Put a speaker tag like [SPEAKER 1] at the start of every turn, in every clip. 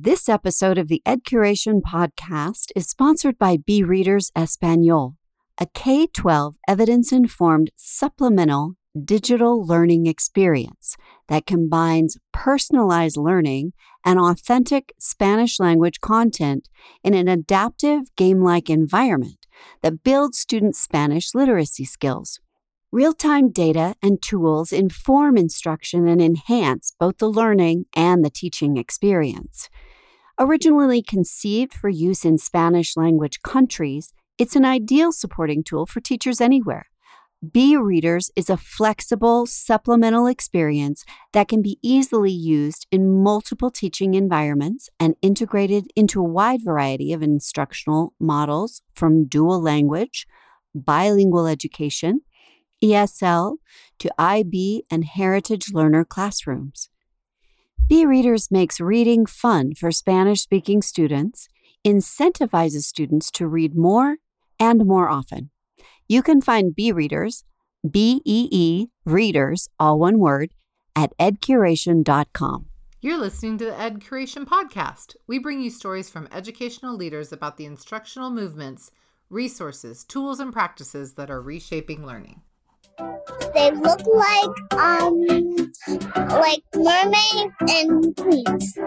[SPEAKER 1] This episode of the EdCuration podcast is sponsored by BeeReaders Español, a K 12 evidence informed supplemental digital learning experience that combines personalized learning and authentic Spanish language content in an adaptive game like environment that builds students' Spanish literacy skills. Real time data and tools inform instruction and enhance both the learning and the teaching experience. Originally conceived for use in Spanish language countries, it's an ideal supporting tool for teachers anywhere. BeeReaders is a flexible supplemental experience that can be easily used in multiple teaching environments and integrated into a wide variety of instructional models from dual language, bilingual education, ESL to IB and heritage learner classrooms. BeeReaders makes reading fun for Spanish speaking students, incentivizes students to read more and more often. You can find BeeReaders, B E E Readers, all one word, at edcuration.com.
[SPEAKER 2] You're listening to the EdCuration Podcast. We bring you stories from educational leaders about the instructional movements, resources, tools, and practices that are reshaping learning.
[SPEAKER 3] They look like um like mermaids and queens.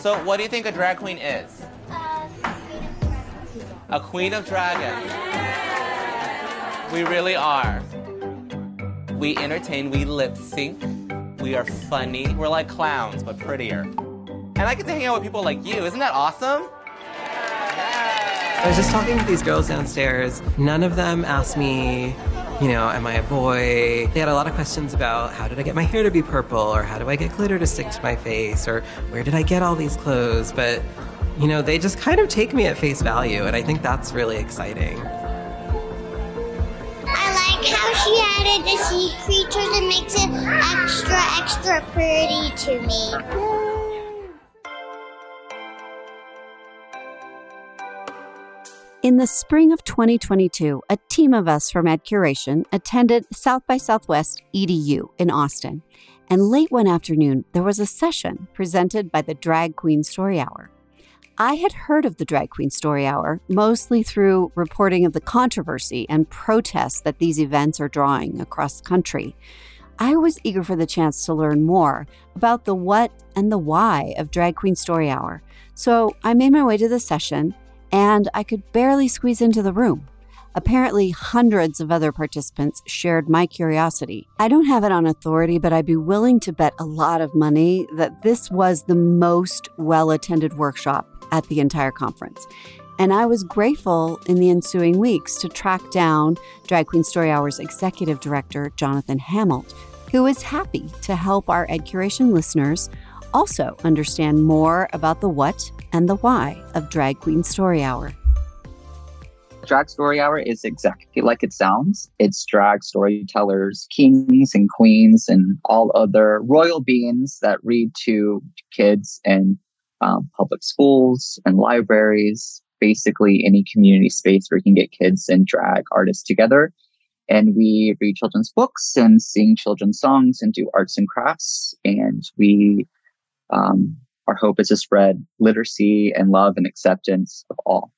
[SPEAKER 4] So, what do you think a drag queen is? A queen of dragons. We really are. We entertain, we lip sync, we are funny. We're like clowns, but prettier. And I get to hang out with people like you. Isn't that awesome?
[SPEAKER 5] I was just talking to these girls downstairs. None of them asked me, you know, am I a boy? They had a lot of questions about how did I get my hair to be purple, or how do I get glitter to stick to my face, or where did I get all these clothes? But, you know, they just kind of take me at face value, and I think that's really exciting.
[SPEAKER 3] I like how she added the sea creatures and makes it extra, extra pretty to me.
[SPEAKER 1] In the spring of 2022, a team of us from EdCuration attended South by Southwest EDU in Austin. And late one afternoon, there was a session presented by the Drag Queen Story Hour. I had heard of the Drag Queen Story Hour mostly through reporting of the controversy and protests that these events are drawing across the country. I was eager for the chance to learn more about the what and the why of Drag Queen Story Hour. So I made my way to the session and I could barely squeeze into the room. Apparently, hundreds of other participants shared my curiosity. I don't have it on authority, but I'd be willing to bet a lot of money that this was the most well attended workshop at the entire conference. And I was grateful in the ensuing weeks to track down Drag Queen Story Hour's executive director, Jonathan Hamilt, who was happy to help our EdCuration listeners also understand more about the what and the why of Drag Queen Story Hour.
[SPEAKER 6] Drag Story Hour is exactly like it sounds. It's drag storytellers, kings and queens, and all other royal beings that read to kids in um, public schools and libraries, basically any community space where you can get kids and drag artists together. And we read children's books and sing children's songs and do arts and crafts. And we um, our hope is to spread literacy and love and acceptance of all.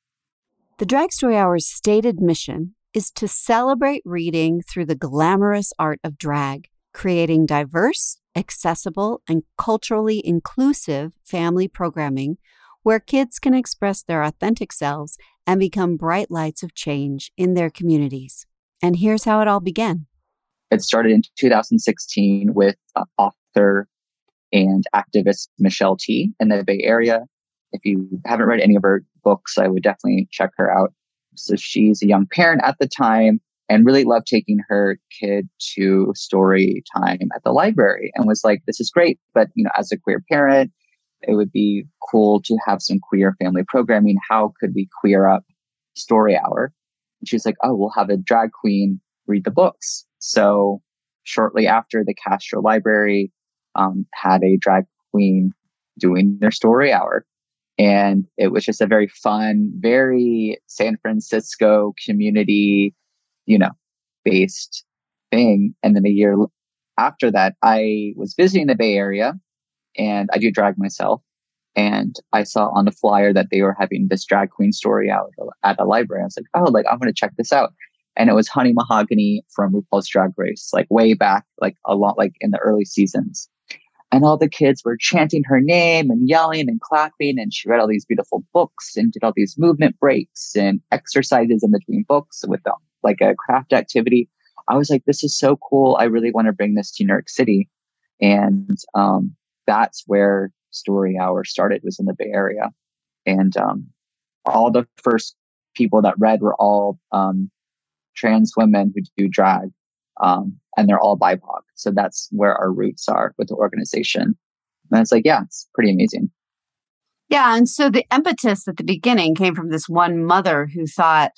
[SPEAKER 1] The Drag Story Hour's stated mission is to celebrate reading through the glamorous art of drag, creating diverse, accessible, and culturally inclusive family programming where kids can express their authentic selves and become bright lights of change in their communities. And here's how it all began.
[SPEAKER 6] It started in 2016 with uh, author and activist Michelle Tea in the Bay Area. If you haven't read any of her books, I would definitely check her out. So she's a young parent at the time and really loved taking her kid to story time at the library and was like, this is great. But, you know, as a queer parent, it would be cool to have some queer family programming. How could we queer up story hour? And she's like, oh, we'll have a drag queen read the books. So shortly after the Castro Library um, had a drag queen doing their story hour. And it was just a very fun, very San Francisco community, you know, based thing. And then a year after that, I was visiting the Bay Area and I do drag myself. And I saw on the flyer that they were having this drag queen story out at a library. I was like, oh, like I'm going to check this out. And it was Honey Mahogany from RuPaul's Drag Race, like way back, like a lot, like in the early seasons. And all the kids were chanting her name and yelling and clapping. And she read all these beautiful books and did all these movement breaks and exercises in between books with them, like a craft activity. I was like, this is so cool. I really want to bring this to New York City. And um, that's where Story Hour started, was in the Bay Area. And um, all the first people that read were all um, trans women who do drag. Um, and they're all BIPOC. So that's where our roots are with the organization. And it's like, yeah, it's pretty amazing.
[SPEAKER 1] Yeah. And so the impetus at the beginning came from this one mother who thought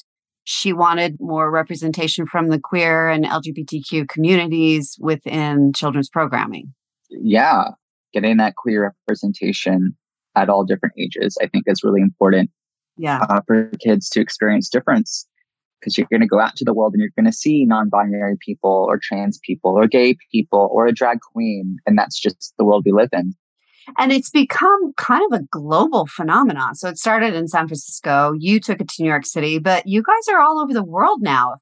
[SPEAKER 1] she wanted more representation from the queer and LGBTQ communities within children's programming.
[SPEAKER 6] Yeah. Getting that queer representation at all different ages, I think is really important.
[SPEAKER 1] Yeah.
[SPEAKER 6] Uh, for kids to experience difference because you're going to go out to the world and you're going to see non-binary people or trans people or gay people or a drag queen and that's just the world we live in.
[SPEAKER 1] And it's become kind of a global phenomenon. So it started in san francisco you took it to new york city but you guys are all over the world now.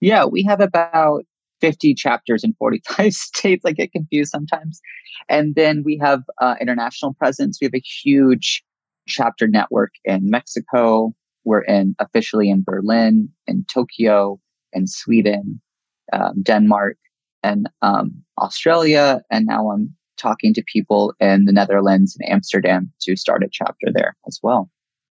[SPEAKER 6] Yeah we have about 50 chapters in 45 states i get confused sometimes. And then we have uh, international presence. We have a huge chapter network in mexico we're in officially in Berlin, in Tokyo, in Sweden, um, Denmark, and um, Australia. And now I'm talking to people in the Netherlands and Amsterdam to start a chapter there as well.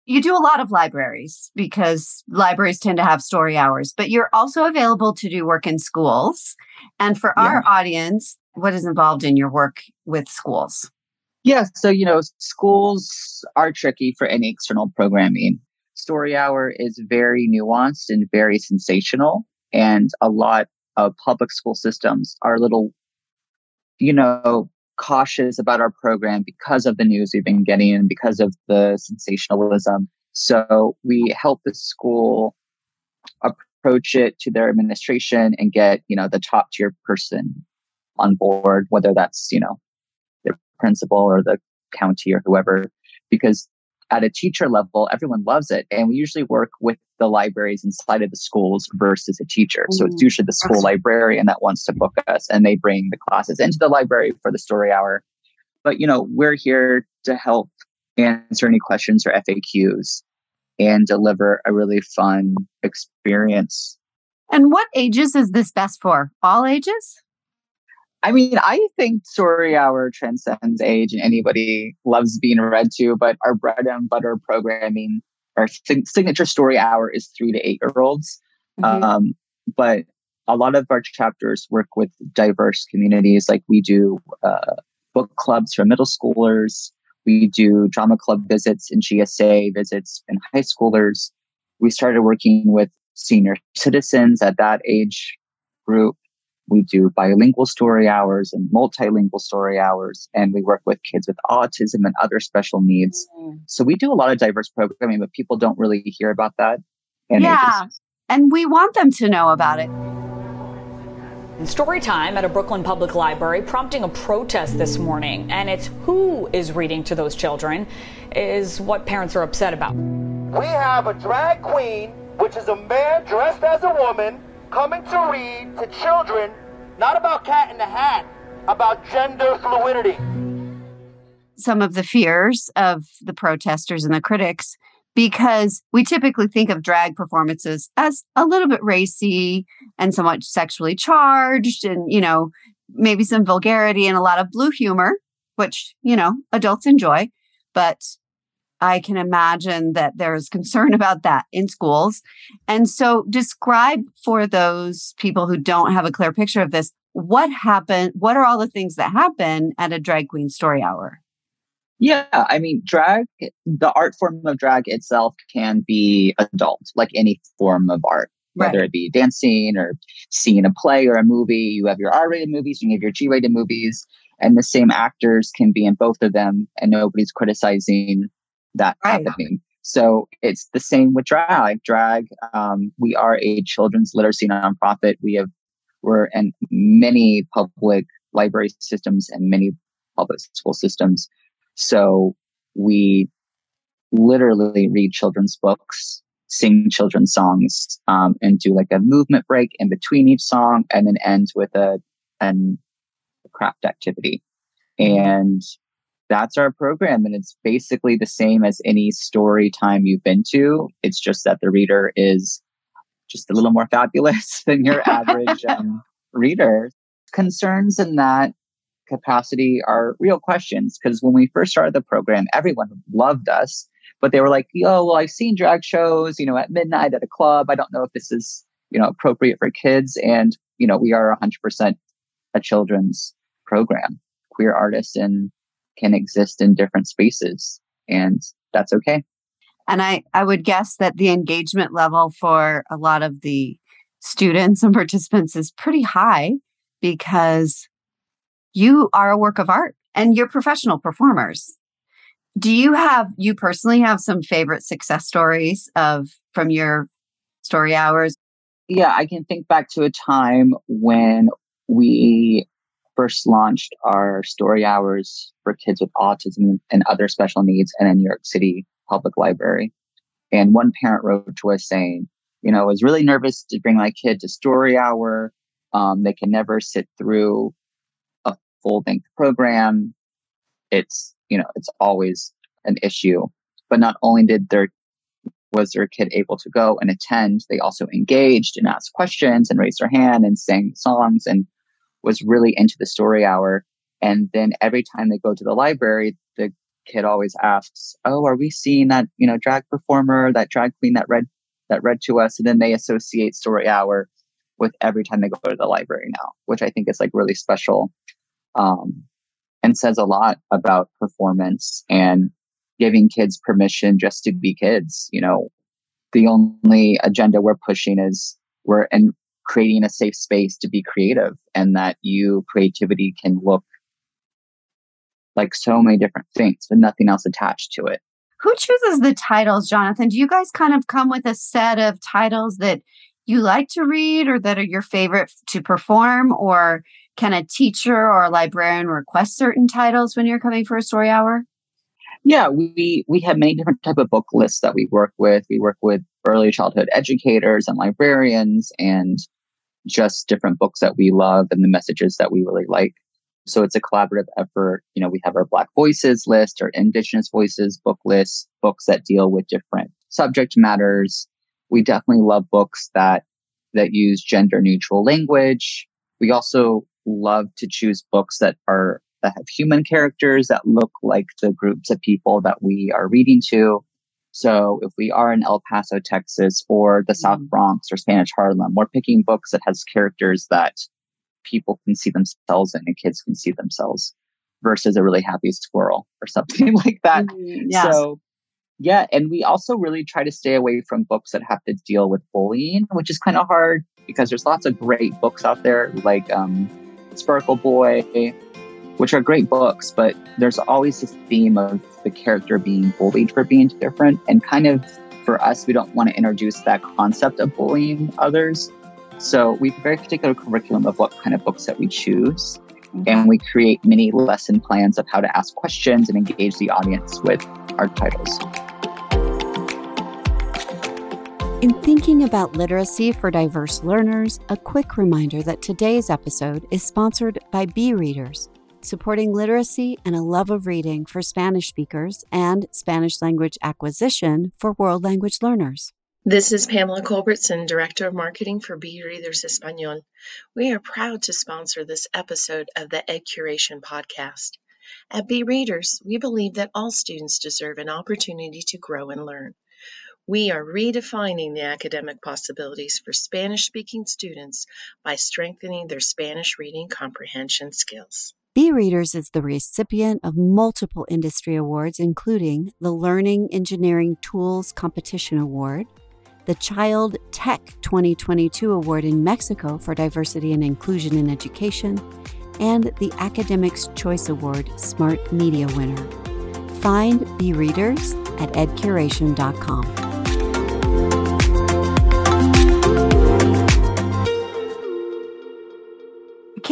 [SPEAKER 1] You do a lot of libraries because libraries tend to have story hours, but you're also available to do work in schools. And for yeah. our audience, what is involved in your work with schools?
[SPEAKER 6] Yeah, so you know, schools are tricky for any external programming story hour is very nuanced and very sensational. And a lot of public school systems are a little, you know, cautious about our program because of the news we've been getting and because of the sensationalism. So we help the school approach it to their administration and get, you know, the top tier person on board, whether that's, you know, the principal or the county or whoever, because at a teacher level, everyone loves it. And we usually work with the libraries inside of the schools versus a teacher. So it's mm, usually the school librarian that wants to book us and they bring the classes into the library for the story hour. But, you know, we're here to help answer any questions or FAQs and deliver a really fun experience.
[SPEAKER 1] And what ages is this best for? All ages?
[SPEAKER 6] I mean, I think Story Hour transcends age and anybody loves being read to, but our bread and butter programming, our signature Story Hour is three to eight year olds. Mm-hmm. Um, but a lot of our chapters work with diverse communities, like we do uh, book clubs for middle schoolers, we do drama club visits and GSA visits in high schoolers. We started working with senior citizens at that age group. We do bilingual story hours and multilingual story hours, and we work with kids with autism and other special needs. Mm. So we do a lot of diverse programming, but people don't really hear about that.
[SPEAKER 1] And yeah. Just... and we want them to know about it.
[SPEAKER 7] Story time at a Brooklyn public library prompting a protest this morning. And it's who is reading to those children is what parents are upset about.
[SPEAKER 8] We have a drag queen, which is a man dressed as a woman coming to read to children not about cat in the hat, about gender fluidity.
[SPEAKER 1] Some of the fears of the protesters and the critics, because we typically think of drag performances as a little bit racy and somewhat sexually charged, and, you know, maybe some vulgarity and a lot of blue humor, which, you know, adults enjoy. But I can imagine that there's concern about that in schools. And so, describe for those people who don't have a clear picture of this what happened, what are all the things that happen at a drag queen story hour?
[SPEAKER 6] Yeah, I mean, drag, the art form of drag itself can be adult, like any form of art, whether right. it be dancing or seeing a play or a movie. You have your R rated movies, you have your G rated movies, and the same actors can be in both of them, and nobody's criticizing that right. happening. So it's the same with drag. Drag, um, we are a children's literacy nonprofit. We have we're in many public library systems and many public school systems. So we literally read children's books, sing children's songs, um, and do like a movement break in between each song, and then end with a an a craft activity. And that's our program, and it's basically the same as any story time you've been to. It's just that the reader is just a little more fabulous than your average um, reader. Concerns in that capacity are real questions because when we first started the program, everyone loved us, but they were like, "Yo, well, I've seen drag shows, you know, at midnight at a club. I don't know if this is, you know, appropriate for kids." And you know, we are 100% a children's program. Queer artists and can exist in different spaces, and that's okay.
[SPEAKER 1] And I, I would guess that the engagement level for a lot of the students and participants is pretty high because you are a work of art and you're professional performers. Do you have, you personally have some favorite success stories of from your story hours?
[SPEAKER 6] Yeah, I can think back to a time when we first launched our story hours for kids with autism and other special needs in a New York City public library. And one parent wrote to us saying, you know, I was really nervous to bring my kid to story hour. Um, they can never sit through a full length program. It's, you know, it's always an issue. But not only did their was their kid able to go and attend, they also engaged and asked questions and raised their hand and sang songs and was really into the story hour. And then every time they go to the library, the kid always asks, "Oh, are we seeing that you know drag performer, that drag queen that read that read to us?" And then they associate story hour with every time they go to the library now, which I think is like really special, um, and says a lot about performance and giving kids permission just to be kids. You know, the only agenda we're pushing is we're and creating a safe space to be creative, and that you creativity can look like so many different things, but nothing else attached to it.
[SPEAKER 1] Who chooses the titles, Jonathan? Do you guys kind of come with a set of titles that you like to read or that are your favorite to perform? Or can a teacher or a librarian request certain titles when you're coming for a story hour?
[SPEAKER 6] Yeah, we we have many different type of book lists that we work with. We work with early childhood educators and librarians and just different books that we love and the messages that we really like. So it's a collaborative effort. You know, we have our Black Voices list, our Indigenous Voices book list, books that deal with different subject matters. We definitely love books that that use gender neutral language. We also love to choose books that are that have human characters that look like the groups of people that we are reading to. So if we are in El Paso, Texas, or the South mm. Bronx or Spanish Harlem, we're picking books that has characters that people can see themselves in and kids can see themselves versus a really happy squirrel or something like that. Mm, yes. So yeah, and we also really try to stay away from books that have to deal with bullying, which is kind of hard because there's lots of great books out there like um, Sparkle Boy, which are great books, but there's always this theme of the character being bullied for being different. And kind of for us, we don't want to introduce that concept of bullying others. So we have a very particular curriculum of what kind of books that we choose. Mm-hmm. And we create mini lesson plans of how to ask questions and engage the audience with our titles.
[SPEAKER 1] In thinking about literacy for diverse learners, a quick reminder that today's episode is sponsored by BeeReaders, supporting literacy and a love of reading for Spanish speakers and Spanish language acquisition for world language learners.
[SPEAKER 9] This is Pamela Culbertson, Director of Marketing for BeeReaders Español. We are proud to sponsor this episode of the EdCuration podcast. At BeeReaders, we believe that all students deserve an opportunity to grow and learn. We are redefining the academic possibilities for Spanish speaking students by strengthening their Spanish reading comprehension skills.
[SPEAKER 1] BeeReaders is the recipient of multiple industry awards, including the Learning Engineering Tools Competition Award, the Child Tech 2022 Award in Mexico for Diversity and Inclusion in Education, and the Academics Choice Award Smart Media winner. Find BeeReaders at edcuration.com.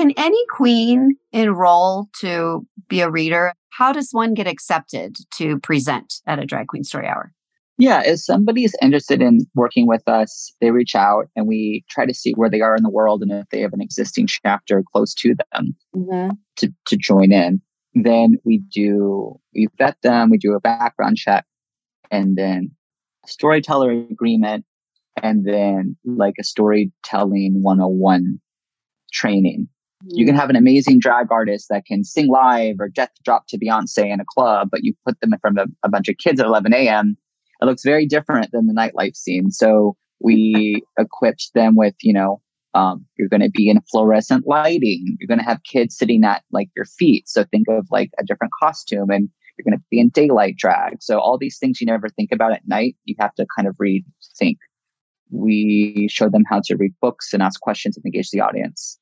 [SPEAKER 1] Can any queen enroll to be a reader? how does one get accepted to present at a drag queen story hour?
[SPEAKER 6] Yeah, if somebody is interested in working with us, they reach out and we try to see where they are in the world and if they have an existing chapter close to them mm-hmm. to, to join in. Then we do, we vet them, we do a background check, and then storyteller agreement, and then like a storytelling 101 training. You can mm. have an amazing drag artist that can sing live or death drop to Beyonce in a club, but you put them in front of a, a bunch of kids at 11 a.m it looks very different than the nightlife scene. So we equipped them with, you know, um, you're going to be in fluorescent lighting. You're going to have kids sitting at like your feet. So think of like a different costume and you're going to be in daylight drag. So all these things you never think about at night, you have to kind of read, think. We show them how to read books and ask questions and engage the audience.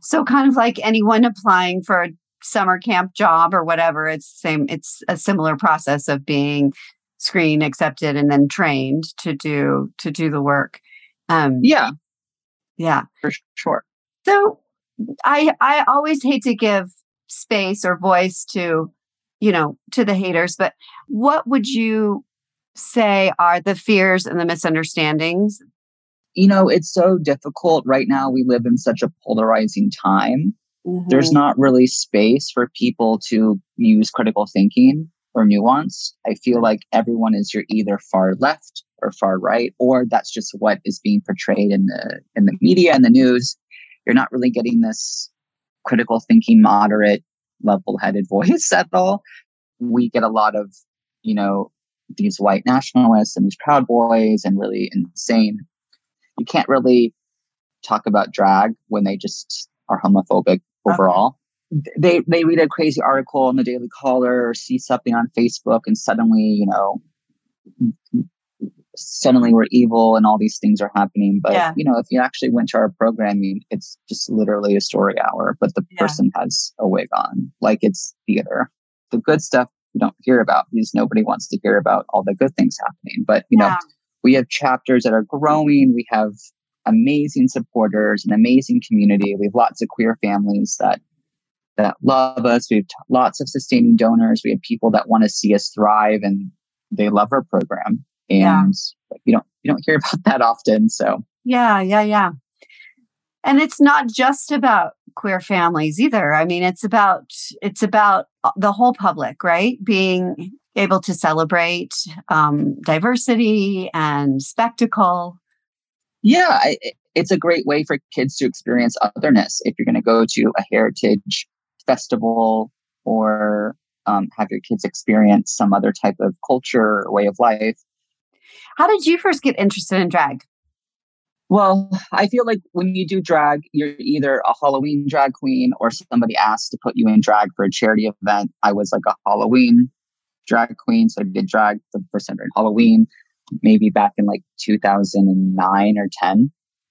[SPEAKER 1] So kind of like anyone applying for a summer camp job or whatever, it's same. It's a similar process of being screen accepted and then trained to do to do the work.
[SPEAKER 6] Um yeah.
[SPEAKER 1] yeah.
[SPEAKER 6] For sure.
[SPEAKER 1] So i i always hate to give space or voice to you know to the haters but what would you say are the fears and the misunderstandings
[SPEAKER 6] you know it's so difficult right now we live in such a polarizing time mm-hmm. there's not really space for people to use critical thinking or nuance. I feel like everyone is you're either far left or far right, or that's just what is being portrayed in the in the media and the news. You're not really getting this critical thinking, moderate, level-headed voice at all. We get a lot of, you know, these white nationalists and these proud boys and really insane. You can't really talk about drag when they just are homophobic overall they they read a crazy article in the Daily Caller or see something on Facebook, and suddenly, you know, suddenly we're evil and all these things are happening. But yeah. you know, if you actually went to our programming, it's just literally a story hour, but the yeah. person has a wig on, like it's theater. The good stuff you don't hear about because nobody wants to hear about all the good things happening. But you yeah. know, we have chapters that are growing. We have amazing supporters, an amazing community. We have lots of queer families that that love us. We have t- lots of sustaining donors. We have people that want to see us thrive and they love our program. And yeah. you don't you don't hear about that often. So
[SPEAKER 1] yeah, yeah, yeah. And it's not just about queer families either. I mean, it's about it's about uh, the whole public, right? Being able to celebrate um, diversity and spectacle.
[SPEAKER 6] Yeah, it's a great way for kids to experience otherness. If you're going to go to a heritage festival or um, have your kids experience some other type of culture or way of life.
[SPEAKER 1] How did you first get interested in drag?
[SPEAKER 6] Well, I feel like when you do drag, you're either a Halloween drag queen or somebody asked to put you in drag for a charity event. I was like a Halloween drag queen, so I did drag for the first time during Halloween, maybe back in like 2009 or 10.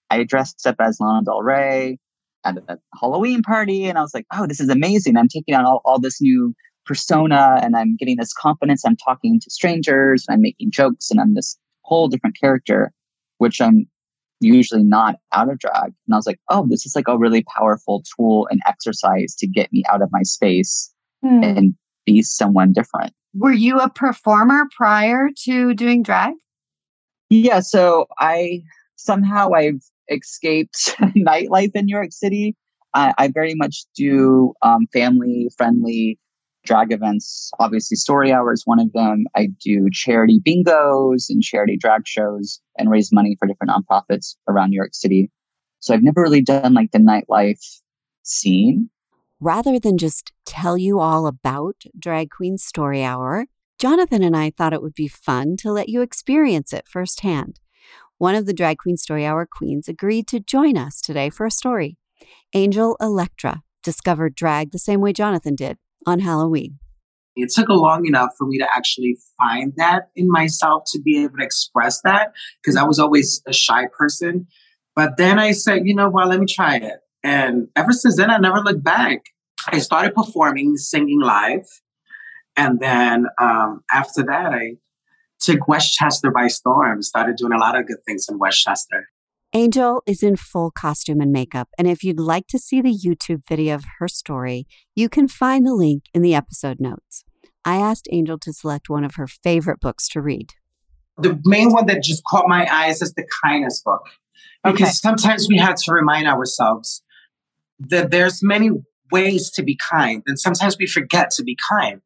[SPEAKER 6] I dressed up as Lana Del Rey at a Halloween party. And I was like, oh, this is amazing. I'm taking on all, all this new persona and I'm getting this confidence. I'm talking to strangers and I'm making jokes and I'm this whole different character, which I'm usually not out of drag. And I was like, oh, this is like a really powerful tool and exercise to get me out of my space hmm. and be someone different.
[SPEAKER 1] Were you a performer prior to doing drag?
[SPEAKER 6] Yeah. So I somehow I've escaped nightlife in New York City. I, I very much do um, family friendly drag events. Obviously, Story Hour is one of them. I do charity bingos and charity drag shows and raise money for different nonprofits around New York City. So I've never really done like the nightlife scene.
[SPEAKER 1] Rather than just tell you all about Drag Queen Story Hour, Jonathan and I thought it would be fun to let you experience it firsthand one of the Drag Queen Story Hour queens agreed to join us today for a story. Angel Electra discovered drag the same way Jonathan did on Halloween.
[SPEAKER 10] It took a long enough for me to actually find that in myself to be able to express that because I was always a shy person. But then I said, you know what, let me try it. And ever since then, I never looked back. I started performing, singing live. And then um, after that, I took Westchester by storm, started doing a lot of good things in Westchester.
[SPEAKER 1] Angel is in full costume and makeup, and if you'd like to see the YouTube video of her story, you can find the link in the episode notes. I asked Angel to select one of her favorite books to read.
[SPEAKER 10] The main one that just caught my eyes is the kindness book. Because
[SPEAKER 1] Okay.
[SPEAKER 10] sometimes we had to remind ourselves that there's many ways to be kind, and sometimes we forget to be kind.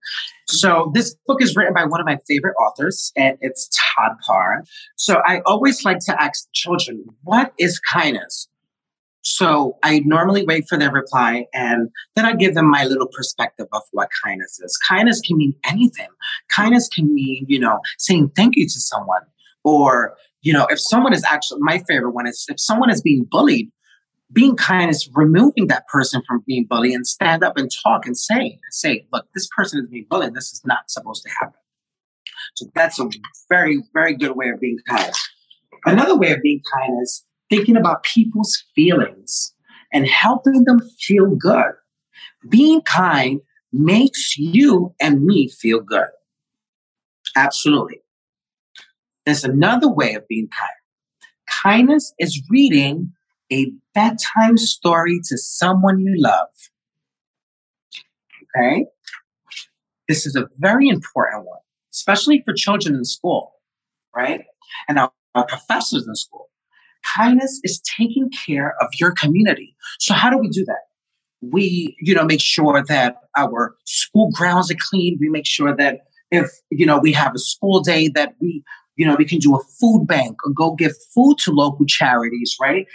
[SPEAKER 10] So this book is written by one of my favorite authors, and it's Todd Parr. So I always like to ask children, what is kindness? So I normally wait for their reply and then I give them my little perspective of what kindness is. Kindness can mean anything. Kindness can mean, you know, saying thank you to someone or, you know, if someone is actually, my favorite one is if someone is being bullied, being kind is removing that person from being bullied and stand up and talk and say, say, look, this person is being bullied. This is not supposed to happen. So that's a very, very good way of being kind. Another way of being kind is thinking about people's feelings and helping them feel good. Being kind makes you and me feel good. Absolutely. There's another way of being kind. Kindness is reading a bedtime story to someone you love. Okay? This is a very important one, especially for children in school, right? And our, our professors in school. Kindness is taking care of your community. So how do we do that? We, you know, make sure that our school grounds are clean. We make sure that if, you know, we have a school day that we, you know, we can do a food bank or go give food to local charities, right?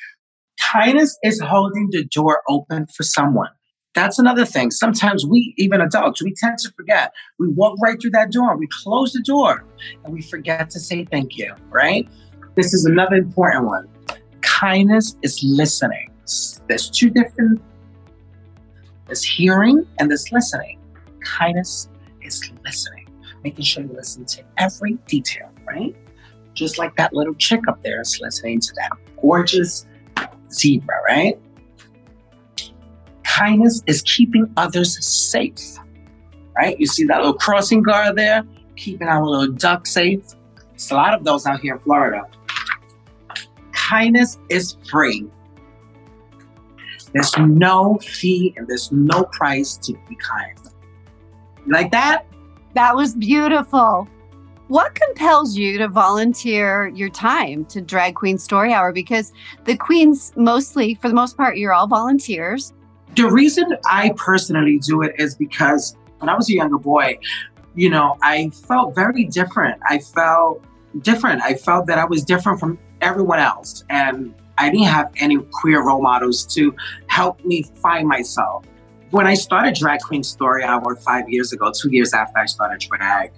[SPEAKER 10] Kindness is holding the door open for someone. That's another thing. Sometimes we, even adults, we tend to forget. We walk right through that door, we close the door, and we forget to say thank you, right? This is another important one. Kindness is listening. There's two different there's hearing and there's listening. Kindness is listening, making sure you listen to every detail, right? Just like that little chick up there is listening to that gorgeous zebra, right? Kindness is keeping others safe, right? You see that little crossing guard there, keeping our little duck safe. There's a lot of those out here in Florida. Kindness is free. There's no fee and there's no price to be kind. You like that?
[SPEAKER 1] That was beautiful. What compels you to volunteer your time to Drag Queen Story Hour? Because the queens, mostly, for the most part, you're all volunteers.
[SPEAKER 10] The reason I personally do it is because when I was a younger boy, you know, I felt very different. I felt different. I felt that I was different from everyone else. And I didn't have any queer role models to help me find myself. When I started Drag Queen Story Hour five years ago, two years after I started drag,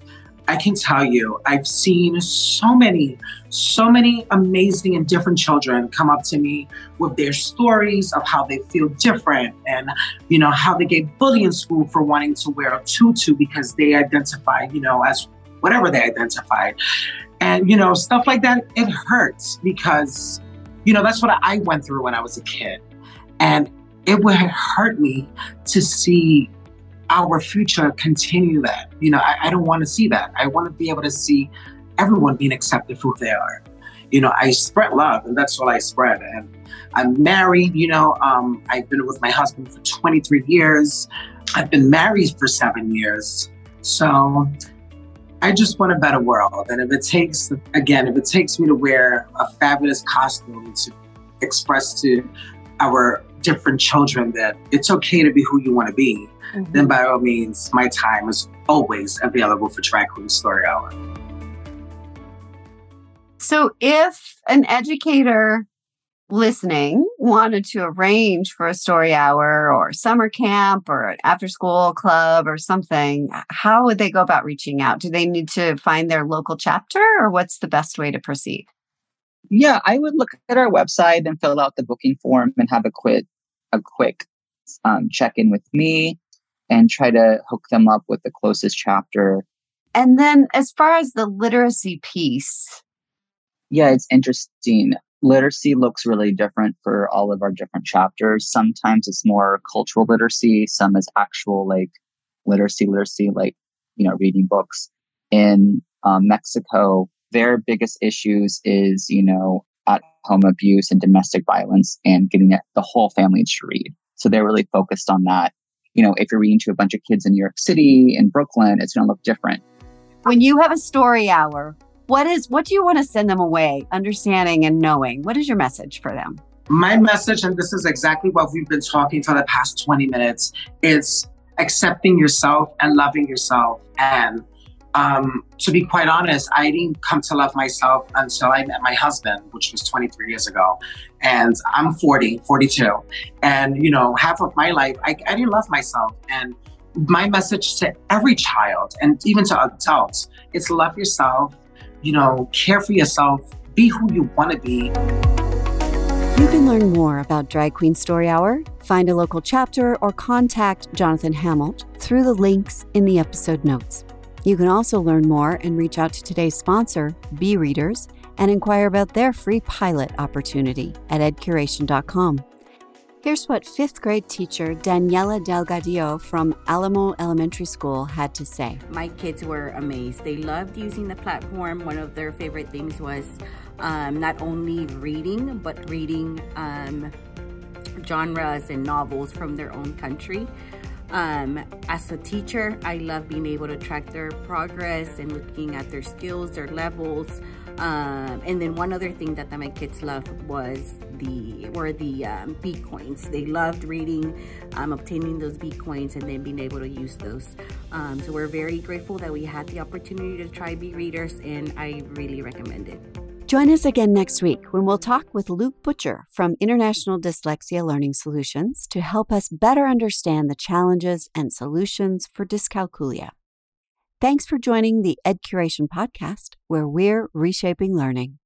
[SPEAKER 10] I can tell you, I've seen so many, so many amazing and different children come up to me with their stories of how they feel different and, you know, how they get bullied in school for wanting to wear a tutu because they identify, you know, as whatever they identified. And, you know, stuff like that, it hurts because, you know, that's what I went through when I was a kid. And it would hurt me to see our future continue that. You know, I, I don't want to see that. I want to be able to see everyone being accepted for who they are. You know, I spread love, and that's all I spread. And I'm married. You know, um, I've been with my husband for 23 years. I've been married for seven years. So I just want a better world. And if it takes, again, if it takes me to wear a fabulous costume to express to our different children that it's okay to be who you want to be, then by all means, my time is always available for Drag Queen Story Hour.
[SPEAKER 1] So, if an educator listening wanted to arrange for a story hour or summer camp or an after school club or something, how would they go about reaching out? Do they need to find their local chapter or what's the best way to proceed?
[SPEAKER 6] Yeah, I would look at our website and fill out the booking form and have a quick a quick um, check in with me and try to hook them up with the closest chapter.
[SPEAKER 1] And then, as far as the literacy piece,
[SPEAKER 6] Yeah, it's interesting. Literacy looks really different for all of our different chapters. Sometimes it's more cultural literacy, some is actual like literacy, literacy, like, you know, reading books. In um, Mexico, their biggest issues is, you know, at home abuse and domestic violence and getting the whole family to read. So they're really focused on that. You know, if you're reading to a bunch of kids in New York City, in Brooklyn, it's going to look different.
[SPEAKER 1] When you have a story hour, what is what do you want to send them away understanding and knowing? What is your message for them?
[SPEAKER 10] My message, and this is exactly what we've been talking for the past 20 minutes, is accepting yourself and loving yourself. And um, to be quite honest, I didn't come to love myself until I met my husband, which was 23 years ago. And I'm 40, 42. And, you know, half of my life, I, I didn't love myself. And my message to every child and even to adults is love yourself, you know, care for yourself, be who you want to be.
[SPEAKER 1] You can learn more about Drag Queen Story Hour, find a local chapter, or contact Jonathan Hamilt through the links in the episode notes. You can also learn more and reach out to today's sponsor, BeeReaders, and inquire about their free pilot opportunity at edcuration.com. Here's what fifth grade teacher Daniela Delgadillo from Alamo Elementary School had to say.
[SPEAKER 11] My kids were amazed. They loved using the platform. One of their favorite things was um, not only reading, but reading um, genres and novels from their own country. Um, as a teacher, I love being able to track their progress and looking at their skills, their levels. Um, and then one other thing that, that my kids loved was the were the um, B coins. They loved reading, um, obtaining those B coins, and then being able to use those. Um, so we're very grateful that we had the opportunity to try BeeReaders, and I really recommend it.
[SPEAKER 1] Join us again next week when we'll talk with Luke Butcher from International Dyslexia Learning Solutions to help us better understand the challenges and solutions for dyscalculia. Thanks for joining the EdCuration podcast, where we're reshaping learning.